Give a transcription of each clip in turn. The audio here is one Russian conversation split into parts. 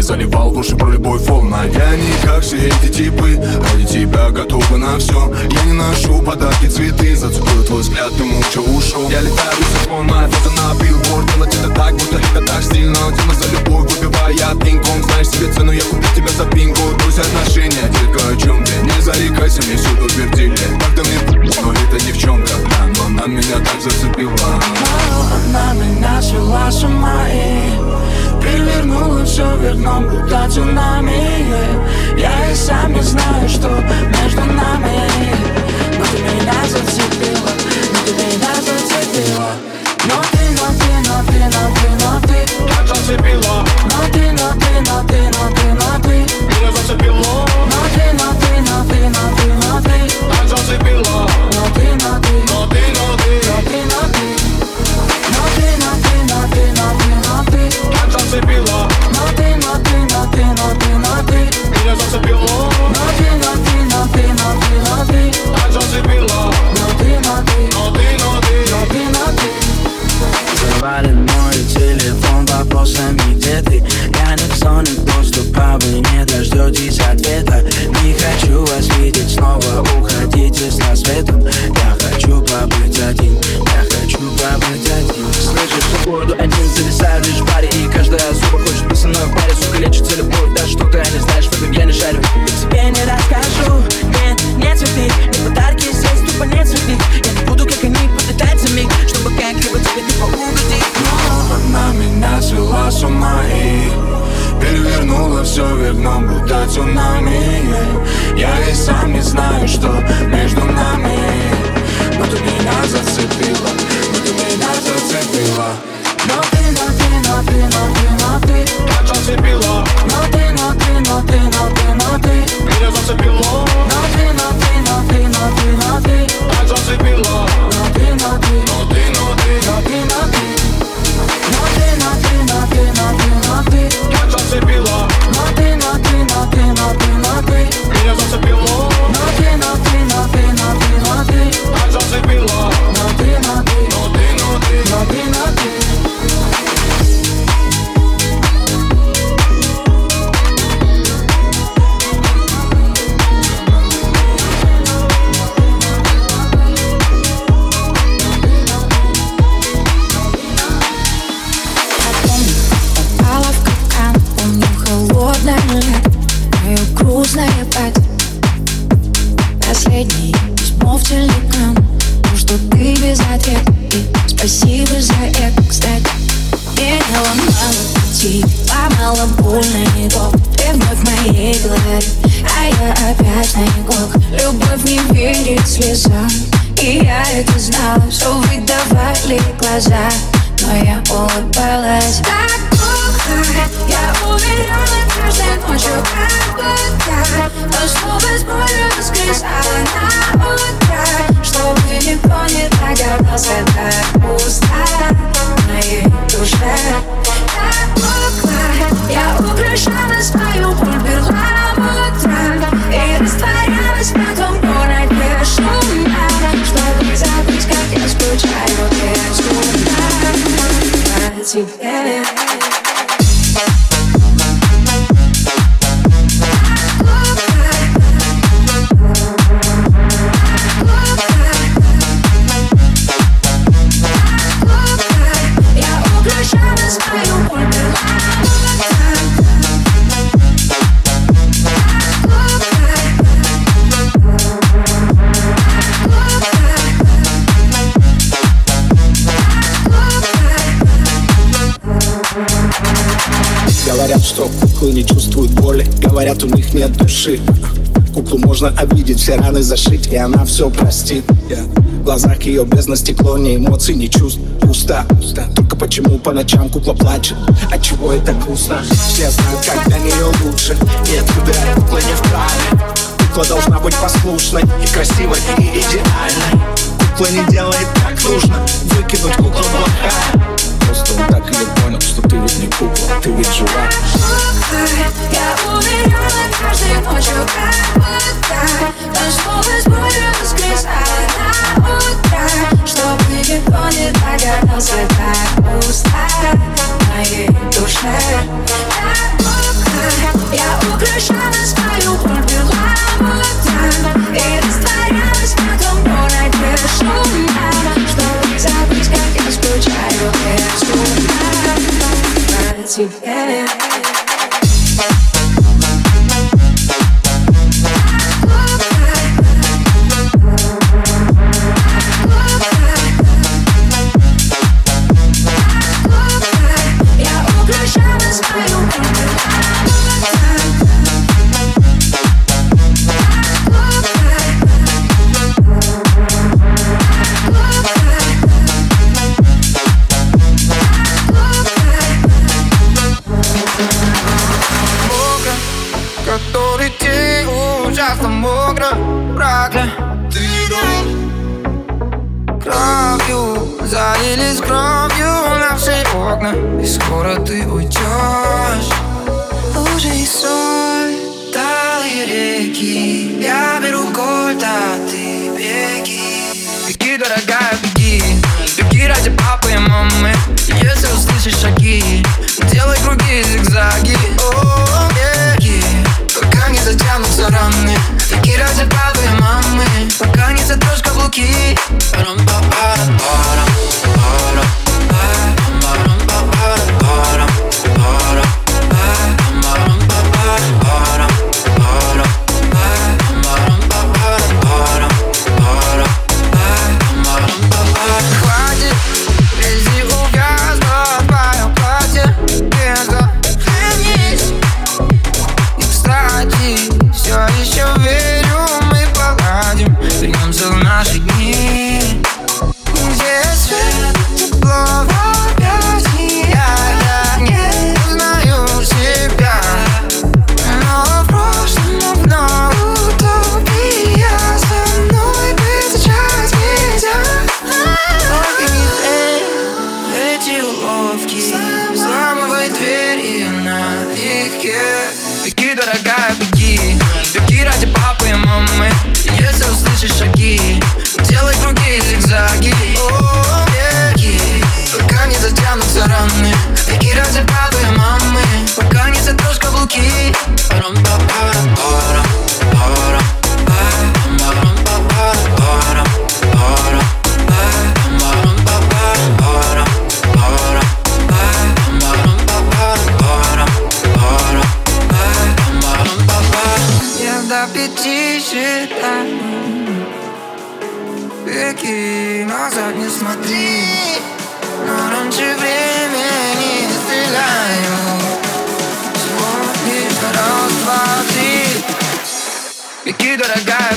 не заливал в уши про любовь волна Я не как все эти типы Ради тебя готовы на все Я не ношу подарки, цветы Зацепил твой взгляд, ты молча ушел Я летаю с моя фото на билборд Делать это так, будто это так стильно. Тема за любовь, выпивая пинг-понг Знаешь себе цену, я купил тебя за бинго Друзья отношения, детка, о чем ты? Не зарекайся, мне всюду твердили Как ты мне, но это девчонка Да, но она меня так зацепила. Она меня свела с ума и Перевернула все вверх дном, будто цунами Я и сам не знаю, что между нами. Но ты меня зацепила, цунами Я и сам не знаю, что знала, все выдавали глаза но я улыбалась. Так плохо Я уверена каждой ночью как будто Но снова с болью воскресала на утро Чтобы никто не догадался пусто в моей душе. Так плохо Я украшала по тебе Я Говорят, у них нет души. Куклу можно обидеть, все раны зашить И она все простит. В глазах ее бездна стекло, ни эмоций, ни чувств. Пусто, Только почему по ночам кукла плачет? От чего это грустно? Все знают, как для нее лучше. Нет, выбирай кукла не вправе. Кукла должна быть послушной И красивой, и идеальной. Кукла не делает так нужно. Выкинуть куклу плохая Просто он так и не понял, Брызг кровью на все окна. И скоро ты уйдешь Уже и соль, талые реки. Я беру кольт, а ты беги. Беги, дорогая, беги. Беги ради папы и мамы. Если услышишь шаги Делай круги и зигзаги. О, беги, пока не затянутся раны. Беги ради папы мамы. Пока не сотрешь каблуки Парам-парам-парам-парам запяти счета Веки назад не смотри Но раньше времени стреляю Всего лишь раз, два, три. Веки, дорогая,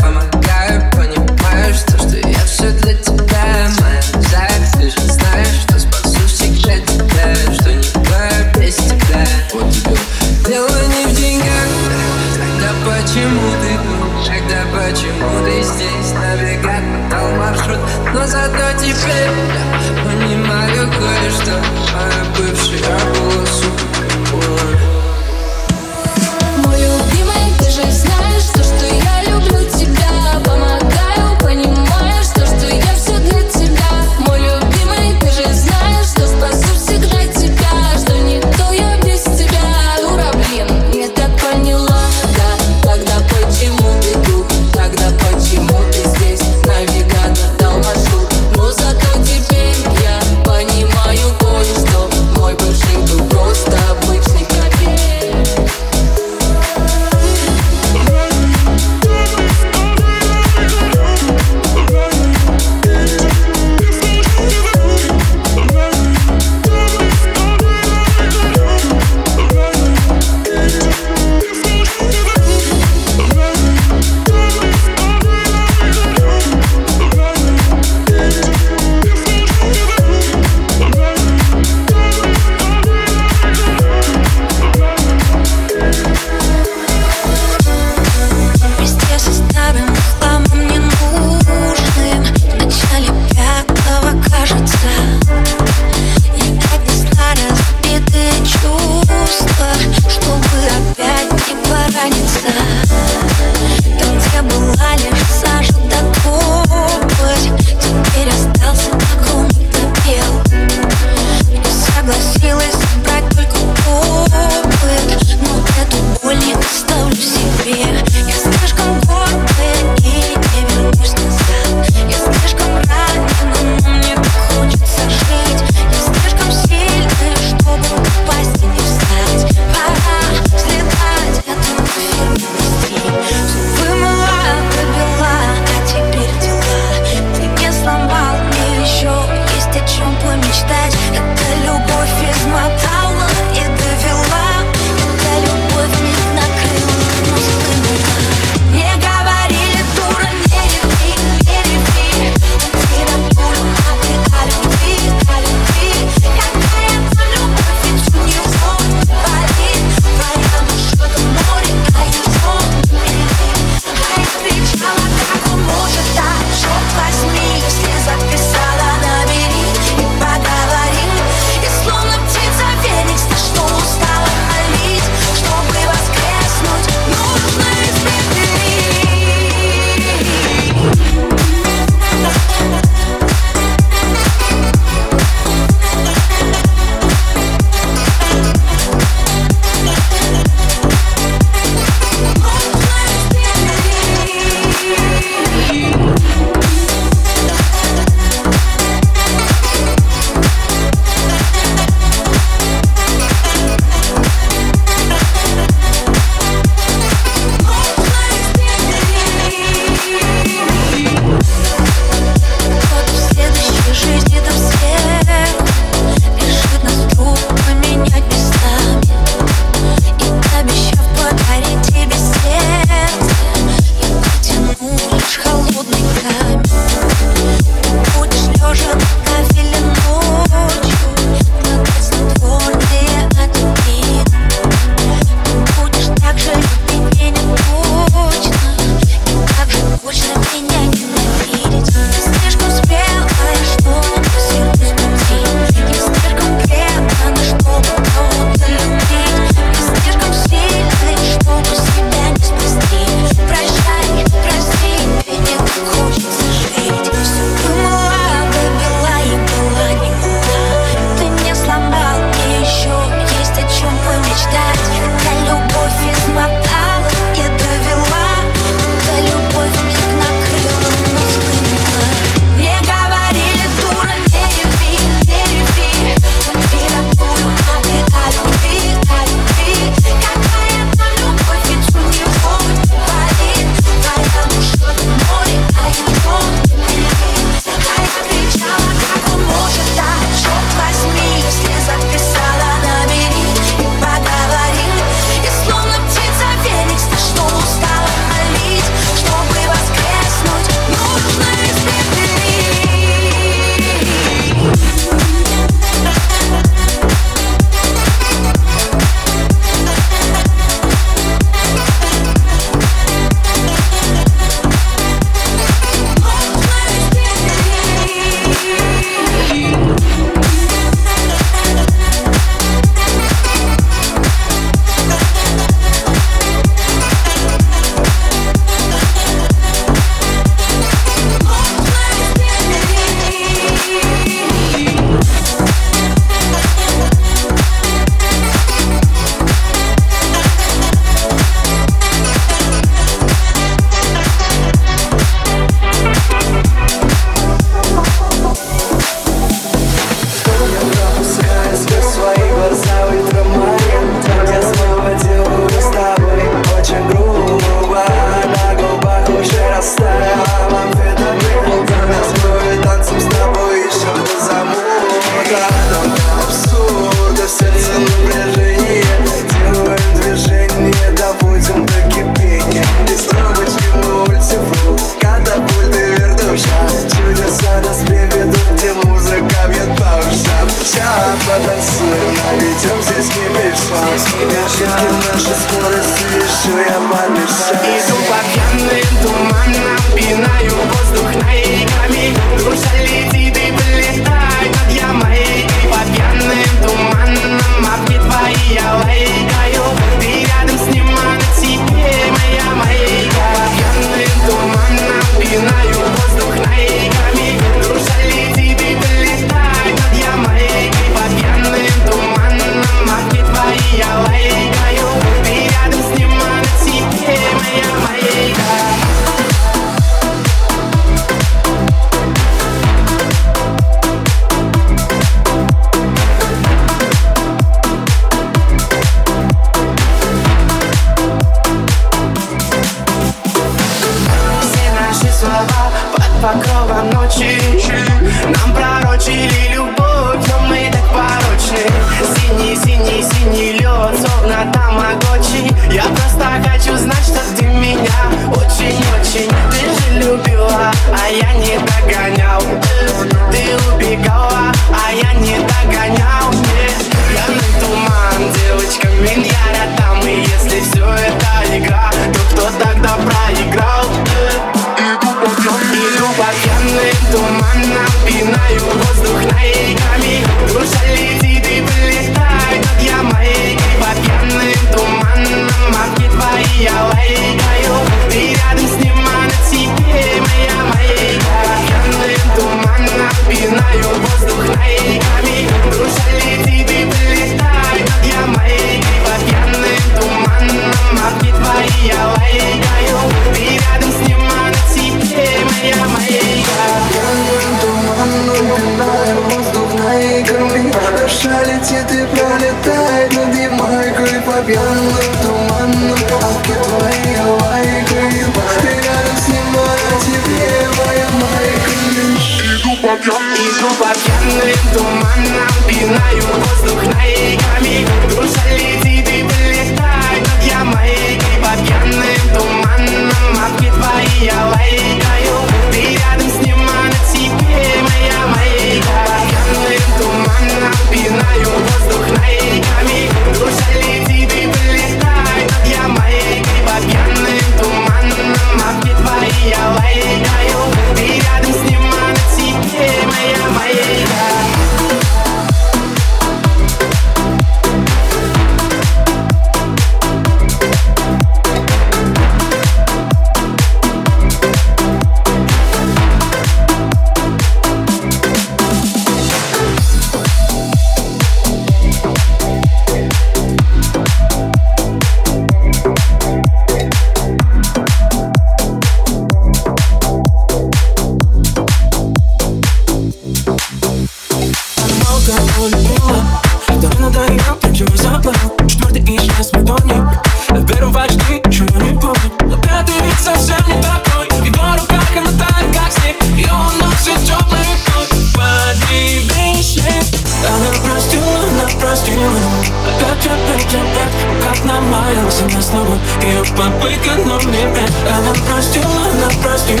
А время Она простила, она простила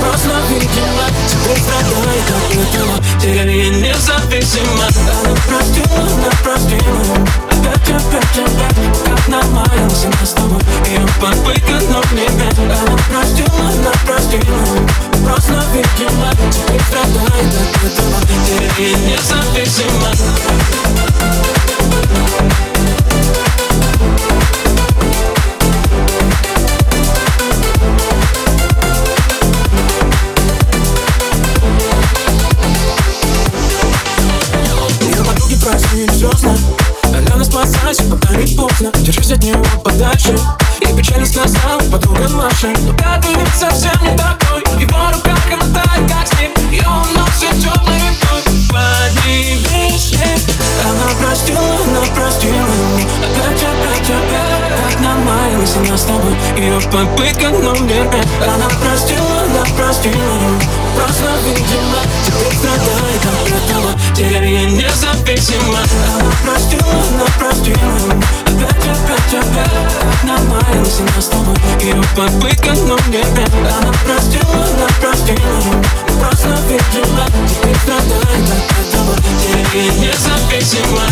Просто видела, теперь страдает от этого. Теперь я независима. А она простила, она простила Опять, опять, опять, как на намаялся на с тобой. Ее попытка, но в небе Она простила, она простила Просто видела, теперь страдает от этого. Теперь я независима. Thank you от него подальше И печально сказал подруга Маша. Но пятый вид совсем не такой. Его рука мотает как снег И он носит теплый витой Поднимись, Она простила, она простила Опять, опять, опять Нам маялась она с тобой. Ее попытка номер пять. Она простила, она простила Просто видимо, ты страдай конкретного Теперь я независима. Она простила, она простила. Опять, опять, опять Намаялась на с тобой Ее попытка, но мне Она простила, она простила. Просто видимо, Теперь страдай конкретного Теперь я независима.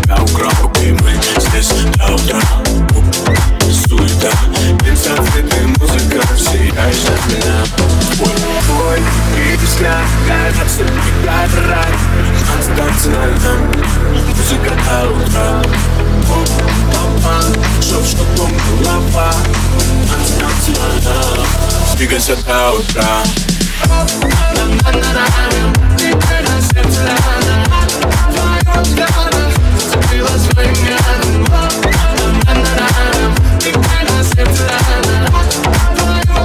себя украл И здесь. До утра Суета, бензоцветы, музыка Сияешь от меня Твой, твой взгляд Кажется, играет рай Остаться на нам Музыка до утра Пам-пам, что голова Остаться на нам Двигайся до утра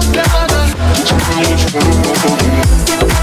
взгляда Проходят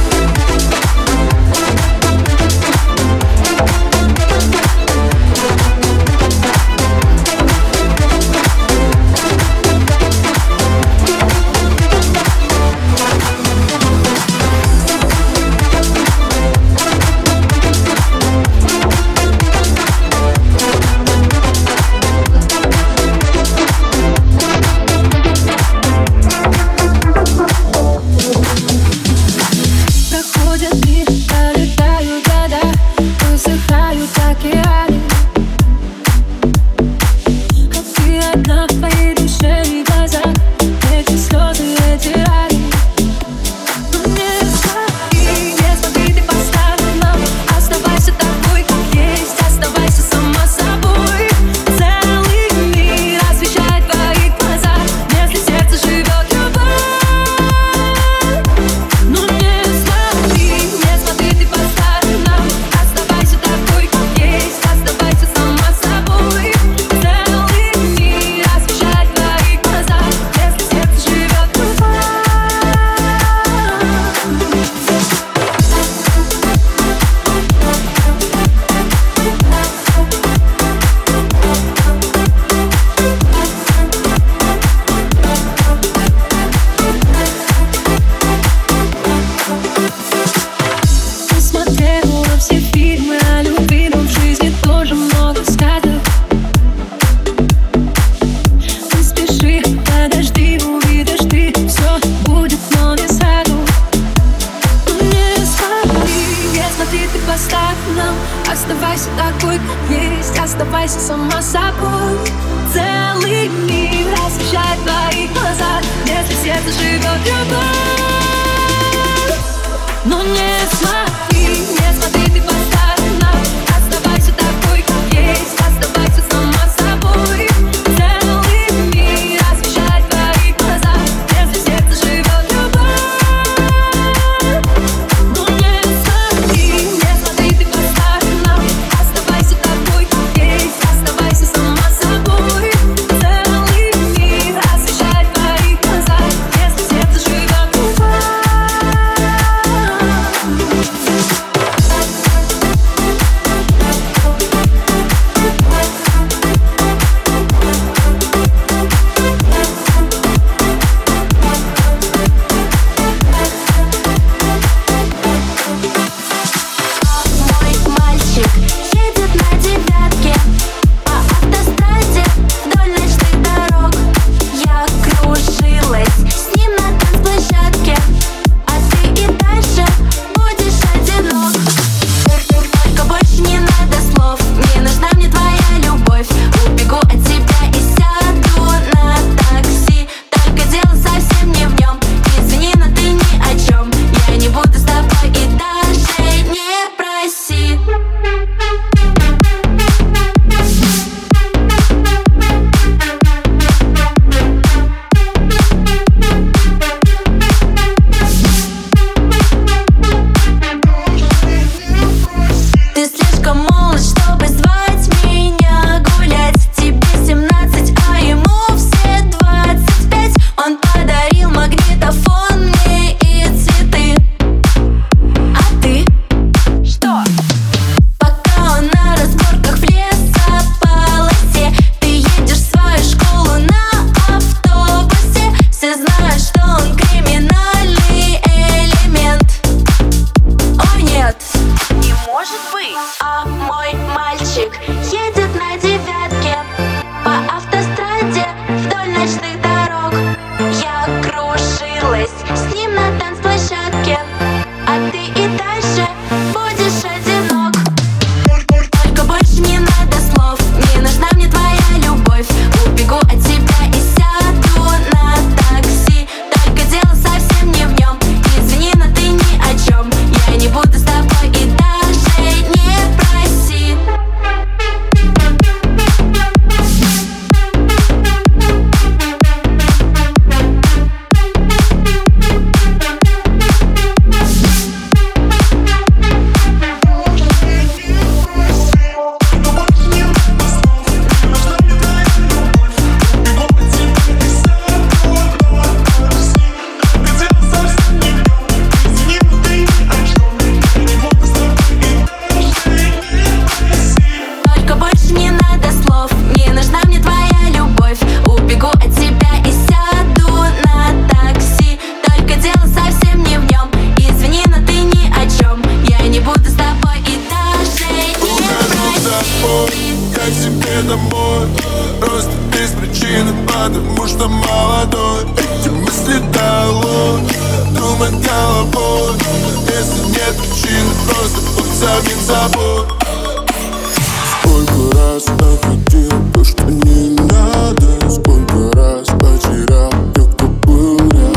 молодой. Эти мысли дало Думать головой. Если нет причин, просто будь самим собой. Сколько раз находил то, что не надо. Сколько раз потерял тех, кто был рядом.